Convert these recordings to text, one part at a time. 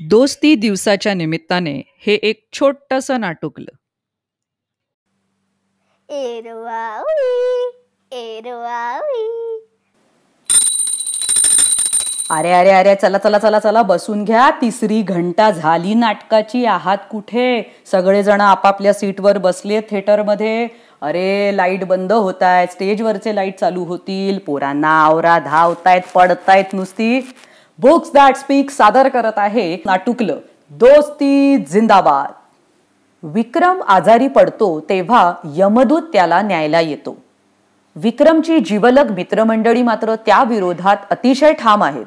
दोस्ती दिवसाच्या निमित्ताने हे एक छोटंसं नाटुकलं अरे अरे अरे चला चला चला चला बसून घ्या. तिसरी घंटा झाली नाटकाची. आहात कुठे? सगळेजण आपापल्या सीटवर बसले थिएटरमध्ये. अरे लाइट बंद होत आहे स्टेजवरचे लाइट चालू होतील. पोरांना आवरा धावतायत पडतायत नुसती. बुक्स दॅट स्पीक सादर करत आहे नाटुकलं. दोस्ती जिंदाबाद. विक्रम आजारी पडतो तेव्हा यमदूत त्याला न्यायला येतो. विक्रमची जीवलग मित्रमंडळी मात्र त्या विरोधात अतिशय ठाम आहेत.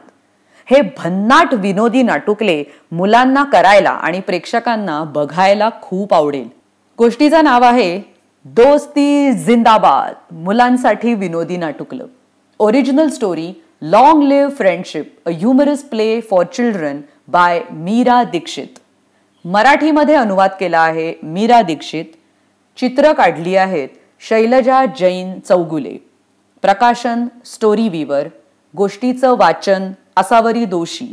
हे भन्नाट विनोदी नाटुकले मुलांना करायला आणि प्रेक्षकांना बघायला खूप आवडेल. गोष्टीचं नाव आहे दोस्ती जिंदाबाद. मुलांसाठी विनोदी नाटुकलं. Original story long live friendship a humorous play for children by Meera Dikshit मराठीमध्ये अनुवाद केला आहे मीरा दीक्षित. चित्र काढली आहेत शैलजा जैन चौगुले. प्रकाशन स्टोरी विवर गोष्टीचं वाचन असावरी दोषी.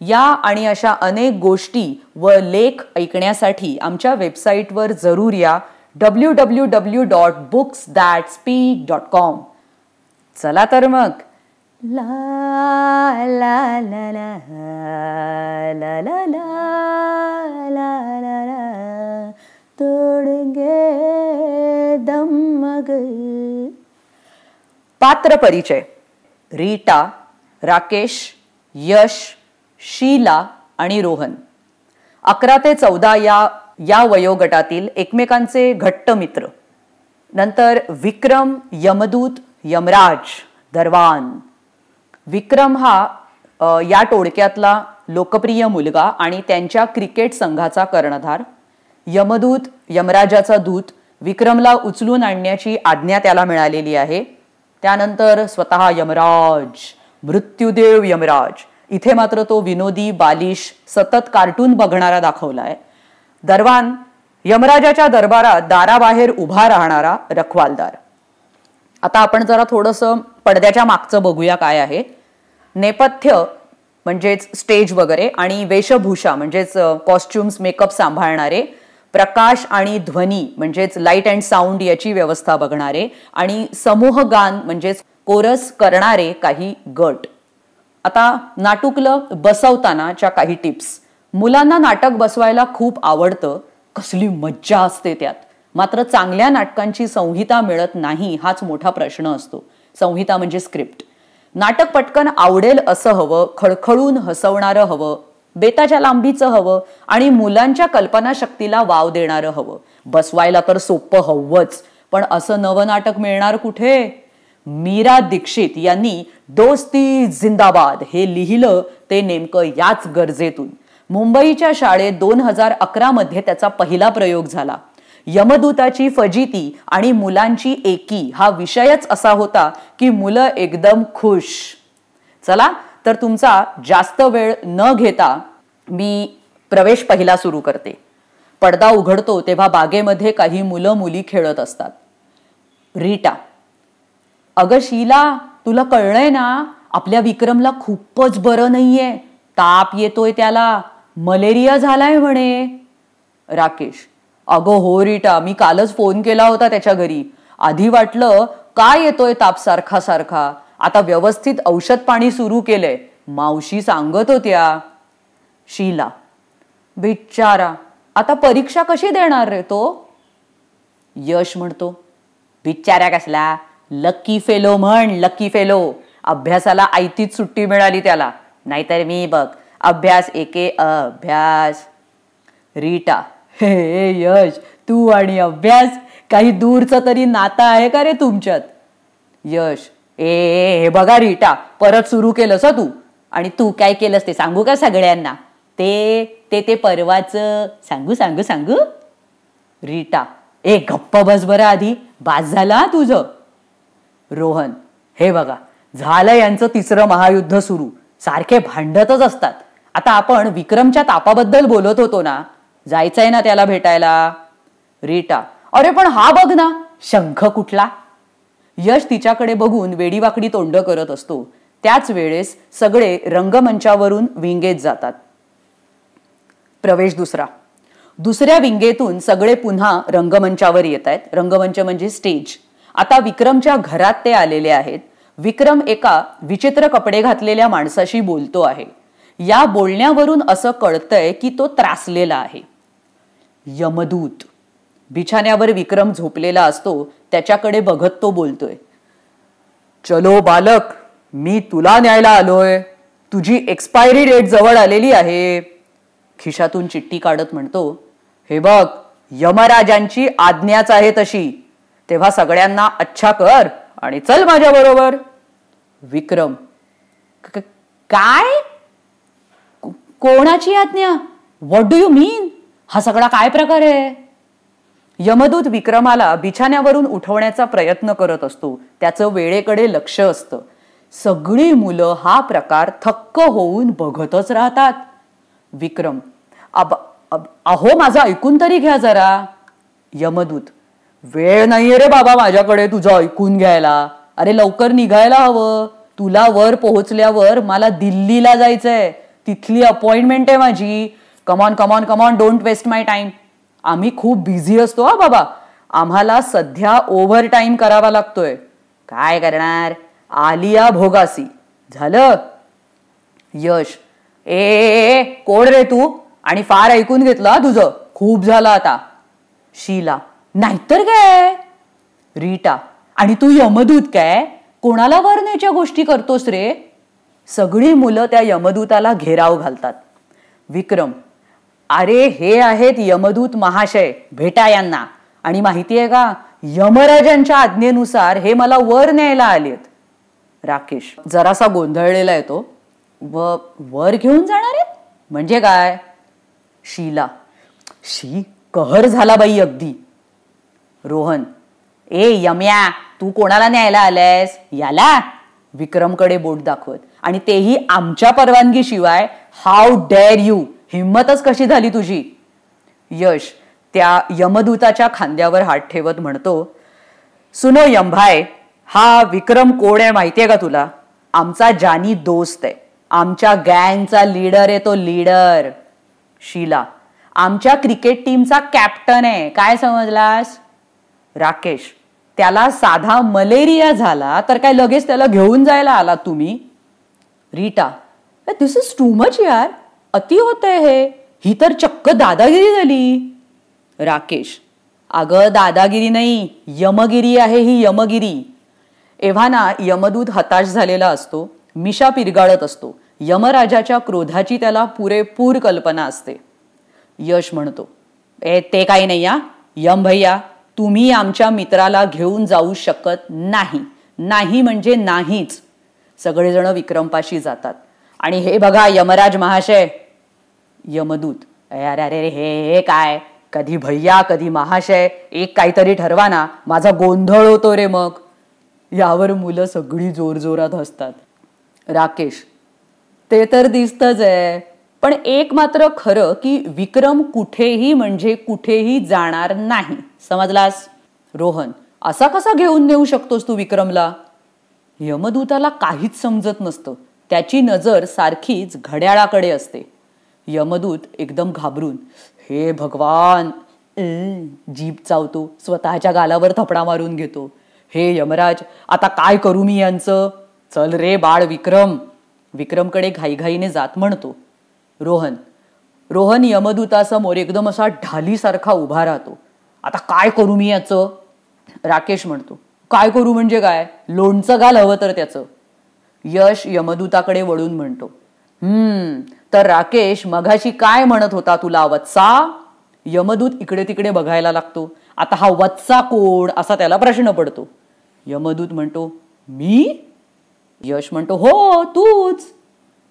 या आणि अशा अनेक गोष्टी व लेख ऐकण्यासाठी आमच्या वेबसाईटवर जरूर या W W W dot books that speak dot com चला तर मग. ला ला ला ला ला ला ला ला ला ला. तोडगे दमग पात्र परिचय. रीटा राकेश यश शीला आणि रोहन. अकरा ते चौदा या या वयोगटातील एकमेकांचे घट्ट मित्र. नंतर विक्रम यमदूत यमराज दरवान. विक्रम हा या टोळक्यातला लोकप्रिय मुलगा आणि त्यांच्या क्रिकेट संघाचा कर्णधार. यमदूत यमराजाचा दूत विक्रमला उचलून आणण्याची आज्ञा त्याला मिळालेली आहे. त्यानंतर स्वतः यमराज मृत्यूदेव यमराज इथे मात्र तो विनोदी बालिश सतत कार्टून बघणारा दाखवलाय. दरवान यमराजाच्या दरबारात दाराबाहेर उभा राहणारा रखवालदार. आता आपण जरा थोडंसं पडद्याच्या मागचं बघूया काय आहे. नेपथ्य म्हणजेच स्टेज वगैरे आणि वेशभूषा म्हणजेच कॉस्ट्युम्स मेकअप सांभाळणारे प्रकाश आणि ध्वनी म्हणजेच लाइट अँड साऊंड याची व्यवस्था बघणारे आणि समूह गान म्हणजेच कोरस करणारे काही गट. आता नाटुकलं बसवतानाच्या काही टिप्स. मुलांना नाटक बसवायला खूप आवडतं. कसली मज्जा असते त्यात. मात्र चांगल्या नाटकांची संहिता मिळत नाही हाच मोठा प्रश्न असतो. संहिता म्हणजे स्क्रिप्ट नाटक पटकन आवडेल असं हवं खळखळून हसवणारं हवं बेताच्या लांबीचं हवं आणि मुलांच्या कल्पनाशक्तीला वाव देणारं हवं. बसवायला तर सोपं हवंच पण असं नवं नाटक मिळणार कुठे? मीरा दीक्षित यांनी दोस्ती जिंदाबाद हे लिहिलं ते नेमकं याच गरजेतून. मुंबईच्या शाळेत दोन हजार अकरा मध्ये त्याचा पहिला प्रयोग झाला. यमदूताची फजिती आणि मुलांची एकी हा विषयच असा होता की मुलं एकदम खुश. चला तर तुमचा जास्त वेळ न घेता मी प्रवेश पहिला सुरू करते. पडदा उघडतो तेव्हा बागेमध्ये काही मुलं मुली खेळत असतात. रीटा अगं शीला तुला कळलंय ना आपल्या विक्रमला खूपच बरं नाहीये. ताप येतोय त्याला. मलेरिया झालाय म्हणे. राकेश अगं हो रीटा मी कालच फोन केला होता त्याच्या घरी. आधी वाटलं काय येतोय ताप सारखा सारखा? आता व्यवस्थित औषध पाणी सुरू केलंय. मावशी सांगत होत्या शीला बिचारा आता परीक्षा कशी देणार रे तो? यश म्हणतो बिचाऱ्या कसला? लकी फेलो म्हण लकी फेलो अभ्यासाला आयतीच सुट्टी मिळाली त्याला. नाहीतर मी बघ अभ्यास एके अभ्यास. रीटा हे यश तू आणि अभ्यास काही दूरचं तरी नातं आहे का रे तुमच्यात? यश ए हे बघा रीटा परत सुरू केलंस तू. आणि तू काय केलंस ते सांगू का सगळ्यांना? ते ते ते परवाचं सांगू सांगू सांगू? रीटा ए गप्प बस बरं आधी बाज झाला तुझं. रोहन हे बघा झालं यांचं तिसरं महायुद्ध सुरू. सारखे भांडतच असतात. आता आपण विक्रमच्या तापाबद्दल बोलत होतो ना जायचंय ना त्याला भेटायला? रीटा. अरे पण हा बघ ना शंख कुठला? यश तिच्याकडे बघून वेडीवाकडी तोंड करत असतो. त्याच वेळेस सगळे रंगमंचावरून विंगेत जातात. प्रवेश दुसरा. दुसऱ्या विंगेतून सगळे पुन्हा रंगमंचावर येत आहेत रंगमंच म्हणजे स्टेज. आता विक्रमच्या घरात ते आलेले आहेत. विक्रम एका विचित्र कपडे घातलेल्या माणसाशी बोलतो आहे. या बोलण्यावरून असं कळतंय की तो त्रासलेला आहे. यमदूत. बिछाण्यावर विक्रम झोपलेला असतो त्याच्याकडे बघत तो बोलतोय चलो बालक मी तुला न्यायला आलोय. तुझी एक्सपायरी डेट जवळ आलेली आहे. खिशातून चिठ्ठी काढत म्हणतो हे बघ यमराजांची आज्ञाच आहे तशी. तेव्हा सगळ्यांना अच्छा कर आणि चल माझ्या बरोबर. विक्रम काय? कोणाची आज्ञा? व्हॉट डू यू मीन हा सगळा काय प्रकार आहे? यमदूत विक्रमाला बिछाण्यावरून उठवण्याचा प्रयत्न करत असतो. त्याचं वेळेकडे लक्ष असतं. सगळी मुलं हा प्रकार थक्क होऊन बघतच राहतात. विक्रम अब अब- अहो माझं ऐकून तरी घ्या जरा. यमदूत वेळ नाहीये रे बाबा माझ्याकडे तुझं ऐकून घ्यायला. अरे लवकर निघायला हवं. तुला वर पोहोचल्यावर मला दिल्लीला जायचंय. तिथली अपॉइंटमेंट आहे माझी. Come on come on come on don't waste my time आम्ही खूप बिझी असतो हा बाबा. आम्हाला सध्या ओव्हर टाईम करावा लागतोय. काय करणार? आलिया भोगासी. झालं? यश. ए, कोण रे तू? आणि फार ऐकून घेतलं तुझं. खूप झालं आता. शीला. नाहीतर काय? रीटा. आणि तू यमदूत काय? कोणाला वरण्याच्या गोष्टी करतोस रे? सगळी मुलं त्या यमदूताला घेराव घालतात. विक्रम. अरे हे आहेत यमदूत महाशय भेटा यांना. आणि माहिती आहे का यमराजांच्या आज्ञेनुसार हे मला वर न्यायला आलेत. राकेश जरासा गोंधळलेला येतो. व वर घेऊन जाणार आहेत? म्हणजे काय? शीला. शी कहर झाला बाई अगदी. रोहन ए यम्या तू कोणाला न्यायला आलायस? याला? विक्रमकडे बोट दाखवत. आणि तेही आमच्या परवानगीशिवाय हाऊ डेअर यू हिंमतच कशी झाली तुझी? यश त्या यमदूताच्या खांद्यावर हात ठेवत म्हणतो सुनो यमभाय हा विक्रम कोण आहे माहितीये का तुला? आमचा जानी दोस्त आहे. आमच्या गँगचा लीडर आहे तो लीडर शीला. आमच्या क्रिकेट टीमचा कॅप्टन आहे. काय समजलास? राकेश त्याला साधा मलेरिया झाला तर काय लगेच त्याला घेऊन जायला आला तुम्ही? Rita this is too much यार. अति होतंय हे. ही तर चक्क दादागिरी झाली. राकेश अगं दादागिरी नाही यमगिरी आहे ही यमगिरी. एव्हाना यमदूत हताश झालेला असतो मिशा पिरगाळत असतो यमराजाच्या क्रोधाची त्याला पुरेपूर कल्पना असते. यश म्हणतो ए ते काही नाही या यम भैया तुम्ही आमच्या मित्राला घेऊन जाऊ शकत नाही. नाही म्हणजे नाहीच. सगळेजण विक्रमपाशी जातात. आणि हे बघा यमराज महाशय यमदूत. अरे अरे अरे हे हे काय? कधी भैया कधी महाशय एक काहीतरी ठरवा ना. माझा गोंधळ होतो रे मग. यावर मुलं सगळी जोरजोरात हसतात. राकेश ते तर दिसतच आहे. पण एक मात्र खरं की विक्रम कुठेही म्हणजे कुठेही जाणार नाही. समजलास? रोहन असा कसा घेऊन नेऊ शकतोस तू विक्रमला? यमदूताला काहीच समजत नसतं. त्याची नजर सारखीच घड्याळाकडे असते. यमदूत एकदम घाबरून हे भगवान जीभ चावतो स्वतःच्या गालावर थपडा मारून घेतो. हे यमराज आता काय करू मी यांचं? चल रे बाळ विक्रम. विक्रमकडे घाईघाईने जात म्हणतो. रोहन रोहन यमदूतासमोर एकदम असा ढालीसारखा उभा राहतो. आता काय करू मी याचं? राकेश म्हणतो. काय करू म्हणजे काय? लोणचं घाल हवं तर त्याचं. यश यमदूताकडे वळून म्हणतो. हम्म तर राकेश मघाशी काय म्हणत होता तुला? वत्सा? यमदूत इकडे तिकडे बघायला लागतो. आता हा वत्सा कोण? असा त्याला प्रश्न पडतो. यमदूत म्हणतो मी? यश म्हणतो हो तूच.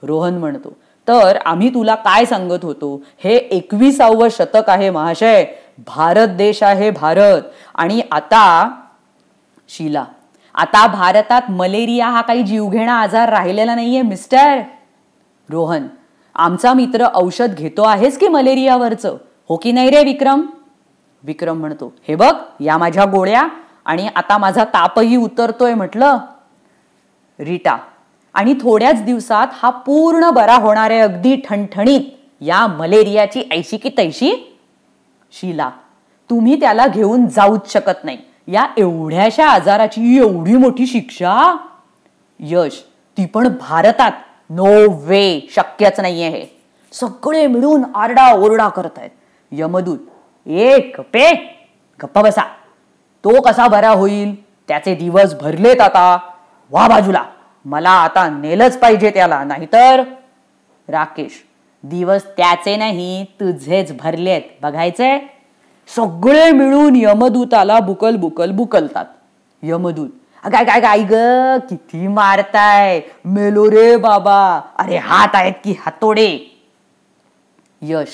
रोहन म्हणतो तर आम्ही तुला काय सांगत होतो? हे एकविसावं शतक आहे महाशय. भारत देश आहे भारत. आणि आता शीला आता भारतात मलेरिया हा काही जीवघेणा आजार राहिलेला नाहीये मिस्टर. रोहन आमचा मित्र औषध घेतो आहेस की मलेरियावरचं? हो की नाही रे विक्रम? विक्रम म्हणतो हे बघ या माझ्या गोळ्या आणि आता माझा तापही उतरतोय म्हटलं. रीटा आणि थोड्याच दिवसात हा पूर्ण बरा होणार आहे अगदी ठणठणीत या मलेरियाची ऐशी की तैशी. शिला तुम्ही त्याला घेऊन जाऊच शकत नाही. या एवढ्याशा आजाराची एवढी मोठी शिक्षा? यश ती पण भारतात. नो वे शक्यच नाहीये हे. सगळे मिळून आरडा ओरडा आहेत यमदूत एक पे गप्पा बसा. तो कसा बरा होईल? त्याचे दिवस भरलेत आता. वा बाजूला. मला आता नेलंच पाहिजे त्याला नाहीतर? राकेश दिवस त्याचे नाही तुझेच भरलेत. बघायचे सगळे मिळून यमदूताला बुकल बुकल बुकलतात. यमदूत काय काय काय ग किती मारताय. मेलो रे बाबा. अरे हात आहेत की हातोडे. यश.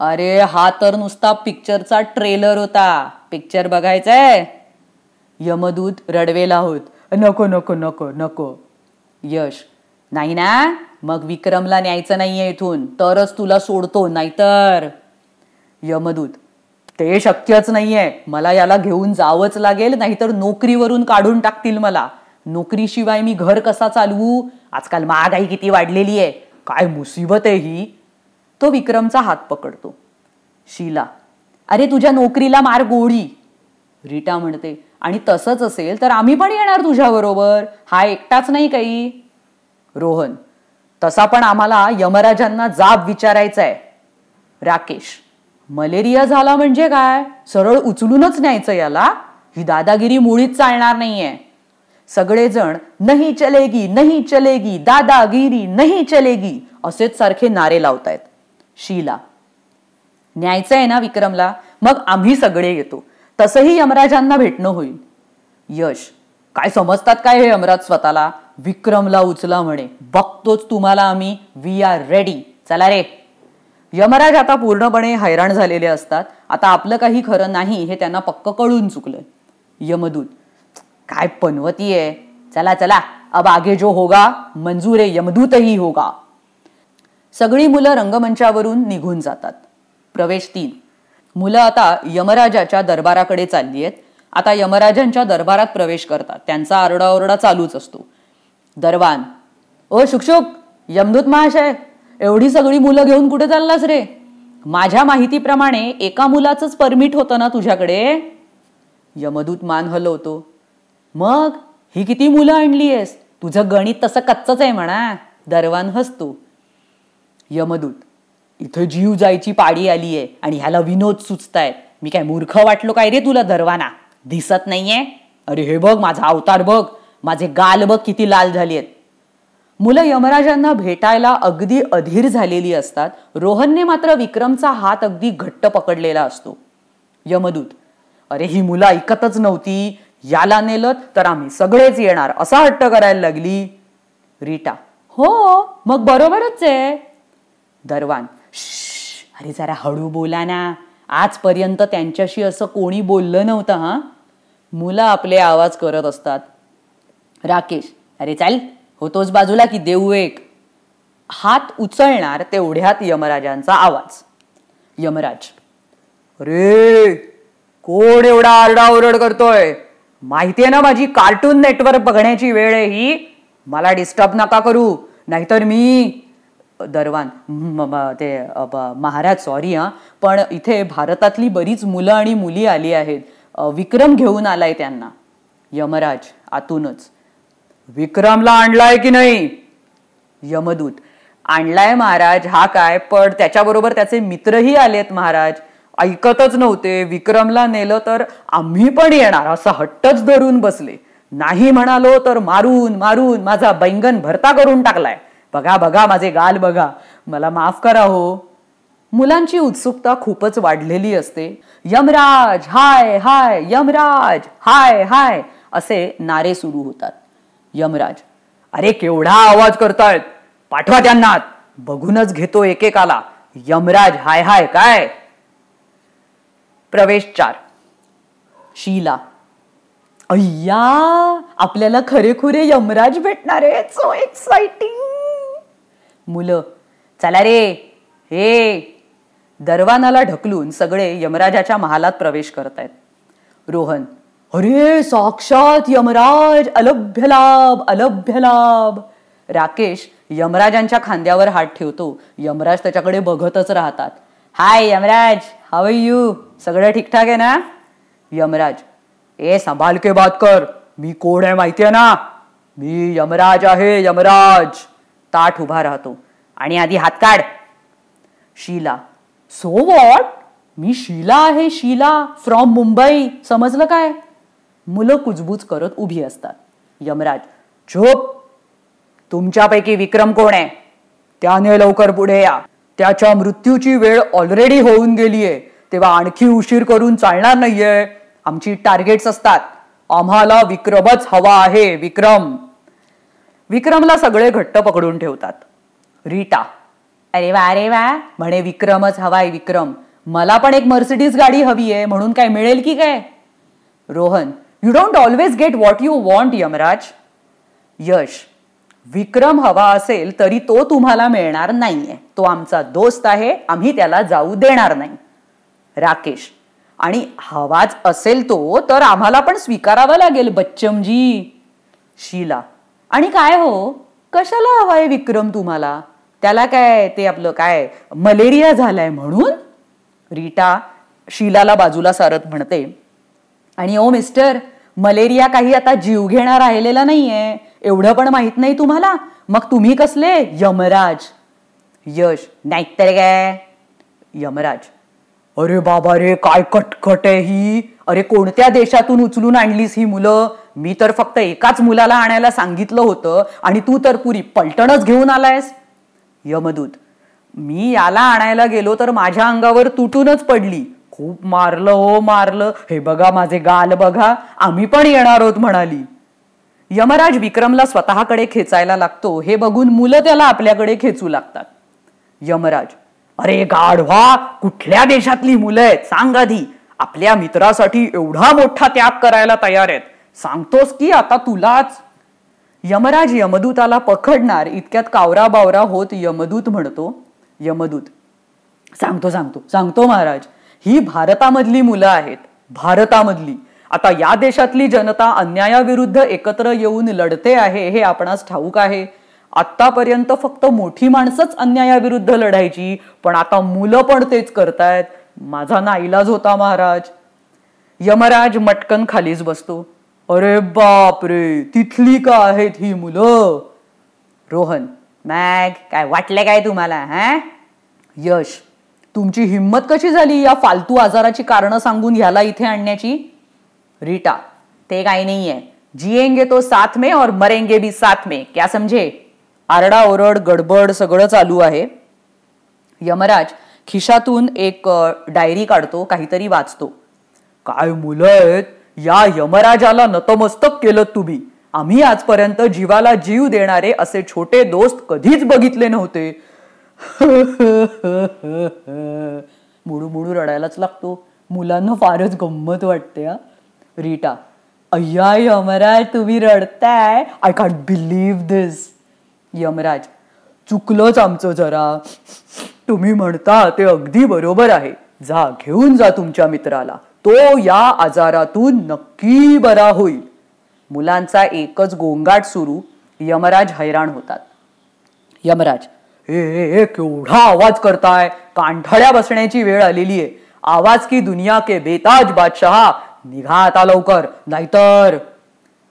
अरे हा तर नुसता पिक्चरचा ट्रेलर होता. पिक्चर बघायचंय? यमदूत रडवेला होत. नको नको नको नको. यश. नाही ना? मग विक्रमला न्यायचं नाहीये इथून. तरच तुला सोडतो नाहीतर. यमदूत. ते शक्यच नाहीये. मला याला घेऊन जावंच लागेल नाहीतर नोकरीवरून काढून टाकतील मला. नोकरीशिवाय मी घर कसा चालवू? आजकाल महागाई किती वाढलेली आहे. काय मुसीबत आहे ही. तो विक्रमचा हात पकडतो. शीला अरे तुझ्या नोकरीला मार गोळी. रीटा म्हणते आणि तसंच असेल तर आम्ही पण येणार तुझ्याबरोबर हा एकटाच नाही काही. रोहन तसा पण आम्हाला यमराजांना जाब विचारायचा आहे राकेश मलेरिया झाला म्हणजे काय? सरळ उचलूनच न्यायचं याला. ही दादागिरी मुळीच चालणार नाहीये. सगळेजण नाही चलेगी नाही चलेगी दादागिरी नाही चलेगी असेच सारखे नारे लावतायत. शीला न्यायचं आहे ना विक्रमला? मग आम्ही सगळे येतो. तसंही यमराजांना भेटणं होईल. यश काय समजतात काय हे यमराज स्वतःला? विक्रमला उचला म्हणे. बघतोच तुम्हाला आम्ही. वी आर रेडी चला रे. यमराज आता पूर्णपणे हैराण झालेले असतात. आता आपलं काही खरं नाही हे त्यांना पक्क कळून चुकलं यमदूत काय पनवती आहे? चला चला अब आगे जो होगा मंजूर आहे यमदूतही होगा. सगळी मुलं रंगमंचावरून निघून जातात. प्रवेश तीन. मुलं आता यमराजाच्या दरबाराकडे चालली आहेत. आता यमराजांच्या दरबारात प्रवेश करतात. त्यांचा आरडाओरडा चालूच असतो. दरवान ओ शुकशुक यमदूत महाशय एवढी सगळी मुलं घेऊन कुठे चाललास रे? माझ्या माहितीप्रमाणे एका मुलाचंच परमिट होतं ना तुझ्याकडे? यमदूत मान हलवतो. मग ही किती मुलं आणली आहेस तुझं गणित तसं कच्चच आहे म्हणा. दरवान हसतो. यमदूत इथं जीव जायची पाडी आली आहे आणि ह्याला विनोद सुचतायत. मी काय मूर्ख वाटलो काय रे तुला दरवाना? दिसत नाहीये? अरे हे बघ माझा अवतार बघ. माझे गाल बघ किती लाल झाली आहेत मुलं यमराजांना भेटायला अगदी अधीर झालेली असतात. रोहनने मात्र विक्रमचा हात अगदी घट्ट पकडलेला असतो. यमदूत अरे ही मुलं ऐकतच नव्हती. याला नेलं तर आम्ही सगळेच येणार. असा हट्ट करायला लागली. रीटा. हो मग बरोबरच आहे. दरवान. अरे जरा हळू बोला ना. आजपर्यंत त्यांच्याशी असं कोणी बोललं नव्हतं हा? मुलं आपले आवाज करत असतात. राकेश. अरे चाल. होतोच बाजूला की देऊ एक. हात उचलणार तेवढ्यात यमराजांचा आवाज. यमराज अरे कोण एवढा आरडाओरड करतोय? माहितीये ना माझी कार्टून नेटवर्क बघण्याची वेळ आहे ही? मला डिस्टर्ब नका करू. नाहीतर मी दरवान ते महाराज सॉरी हा पण इथे भारतातली बरीच मुलं आणि मुली आली आहेत. विक्रम घेऊन आलाय त्यांना. यमराज आतूनच. विक्रमला आणलाय की नाही? यमदूत. आणलाय महाराज हा काय? पण त्याच्याबरोबर त्याचे मित्रही आलेत महाराज. ऐकतच नव्हते. विक्रमला नेलं तर आम्ही पण येणार असं हट्टच धरून बसले. नाही म्हणालो तर मारून मारून माझा बैंगन भरता करून टाकलाय. बघा बघा माझे गाल बघा. मला माफ करा हो. मुलांची उत्सुकता खूपच वाढलेली असते. यमराज हाय हाय यमराज हाय हाय असे नारे सुरू होतात. यमराज. अरे केवढा आवाज करतायत. पाठवा त्यांना. बघूनच घेतो एकेकाला. यमराज हाय हाय काय? प्रवेश चार. शीला. अय्या आपल्याला खरेखुरे यमराज भेटणार आहे सो एक्साइटिंग मुलं चला रे. हे दरवानाला ढकलून सगळे यमराजाच्या महालात प्रवेश करत आहेत रोहन. अरे साक्षात यमराज अलभ्य लाभ अलभ्य लाभ. राकेश यमराजांच्या खांद्यावर हात ठेवतो. यमराज त्याच्याकडे बघतच राहतात. हाय यमराज हाव यू सगळं ठीकठाक आहे ना? यमराज ए संभाल के बात कर. मी कोण आहे माहितीये ना? मी यमराज आहे यमराज. ताठ उभा राहतो. आणि आधी हात काढ. शीला सो वॉट मी शीला आहे शीला फ्रॉम मुंबई. समजलं काय? मुलं कुजबूज करत उभी असतात. यमराज झोप तुमच्यापैकी विक्रम कोण आहे? त्याने लवकर पुढे या. त्याच्या मृत्यूची वेळ ऑलरेडी होऊन गेलीये तेव्हा आणखी उशीर करून चालणार नाहीये. आमची टार्गेट्स असतात. आम्हाला विक्रमच हवा आहे विक्रम. विक्रमला सगळे घट्ट पकडून ठेवतात. रीटा. अरे वा अरे वा. म्हणे विक्रमच हवाय विक्रम. मला पण एक मर्सिडीज गाडी हवी आहे. म्हणून काय मिळेल की काय? Rohan you don't always get what you want Yamraj Yash Vikram हवा असेल तरी तो तुम्हाला मिळणार नाहीये. तो आमचा दोस्त आहे आम्ही त्याला जाऊ देणार नाही. राकेश आणि हवाच असेल तो तर आम्हाला पण स्वीकारावा लागेल बच्चमजी. शीला आणि काय हो? कशाला हवा आहे विक्रम तुम्हाला? त्याला काय ते आपलं काय मलेरिया झालाय म्हणून? रीटा शीलाला बाजूला सारत म्हणते. आणि ओ मिस्टर मलेरिया काही आता जीव घेणार राहिलेला नाहीये. एवढं पण माहीत नाही तुम्हाला? मग तुम्ही कसले? यमराज. यश. नाहीतर काय? यमराज. अरे बाबा रे काय कटकट आहे ही. अरे कोणत्या देशातून उचलून आणलीस ही मुलं? मी तर फक्त एकाच मुलाला आणायला सांगितलं होतं आणि तू तर पुरी पलटणच घेऊन आलायस. यमदूत. मी याला आणायला गेलो तर माझ्या अंगावर तुटूनच पडली. खूप मारलं हो मारलं. हे बघा माझे गाल बघा. आम्ही पण येणार आहोत म्हणाली. यमराज विक्रमला स्वतःकडे खेचायला लागतो. हे बघून मुलं त्याला आपल्याकडे खेचू लागतात. यमराज अरे गाढवा कुठल्या देशातली मुलं आहेत? सांग आधी. आपल्या मित्रासाठी एवढा मोठा त्याग करायला तयार आहेत. सांगतोस की आता तुलाच? यमराज यमदूताला पकडणार. इतक्यात कावरा बावरा होत यमदूत म्हणतो. यमदूत सांगतो सांगतो. सांगतो महाराज. ही भारतामधली मुलं आहेत. भारतामधली. आता या देशातली जनता अन्यायाविरुद्ध एकत्र येऊन लढते आहे हे आपणास ठाऊक आहे. आतापर्यंत फक्त मोठी माणसंच अन्यायाविरुद्ध लढायची पण आता मुलं पण तेच करतायत. माझा नाईलाज होता महाराज. यमराज मटकन खालीच बसतो. अरे बाप रे तिथली का आहेत ही मुलं? रोहन मॅग काय वाटले काय तुम्हाला हा? यश. तुमची हिंमत कशी झाली या फालतू आजाराची कारणं सांगून ह्याला इथे आणण्याची? रीटा ते काही आहे जिएंगे तो साथ में और मरेंगे भी साथ में. क्या समझे? आरडा ओरड गडबड सगळं चालू आहे. यमराज खिशातून एक डायरी काढतो काहीतरी वाचतो. काय मुलं आहेत या यमराजाला नतमस्तक केलं तुम्ही. आम्ही आजपर्यंत जीवाला जीव देणारे असे छोटे दोस्त कधीच बघितले नव्हते. मुडू मुडू रडायलाच लागतो. मुलांना फारच गंमत वाटते हा. रीटा अय्या यमराज तुम्ही रडताय? I can't believe this Yamraj चुकलंच आमचं जरा. तुम्ही म्हणता ते अगदी बरोबर आहे. जा घेऊन जा तुमच्या मित्राला. तो या आजारातून नक्की बरा होईल. मुलांचा एकच गोंगाट सुरू. यमराज हैराण होतात. यमराज हे केवढा आवाज करताय? कांठाळ्या बसण्याची वेळ आलेली आहे. आवाज की दुनिया के बेताज बादशहा? निघा आता लवकर. नाहीतर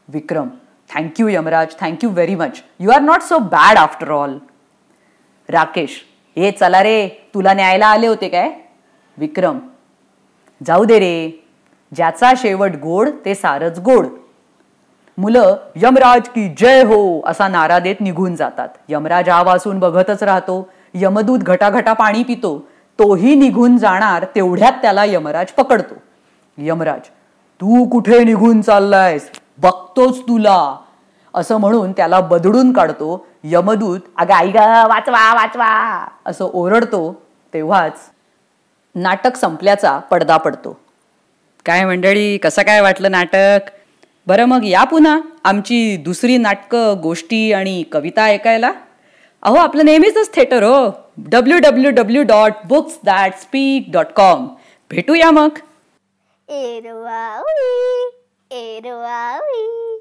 Vikram thank you Yamraj thank you very much you are not so bad after all Rakesh हे चला रे तुला न्यायला आले होते काय? विक्रम जाऊ दे रे. ज्याचा शेवट गोड ते सारच गोड. मुलं यमराज की जय हो असा नारा देत निघून जातात. यमराज हा वासून बघतच राहतो. यमदूत घटाघटा पाणी पितो. तोही निघून जाणार तेवढ्यात त्याला यमराज पकडतो. यमराज तू कुठे निघून चाललायस? बघतोच तुला. असं म्हणून त्याला बदडून काढतो यमदूत. अगं आई ग वाचवा वाचवा. असं ओरडतो. तेव्हाच नाटक संपल्याचा पडदा पडतो. काय मंडळी कसं काय वाटलं नाटक? बरं मग या पुन्हा आमची दुसरी नाटकं गोष्टी आणि कविता ऐकायला? अहो आपलं नेहमीच थिएटर हो. W W W dot books that speak dot com भेटूया मग. एरवावी एरवावी.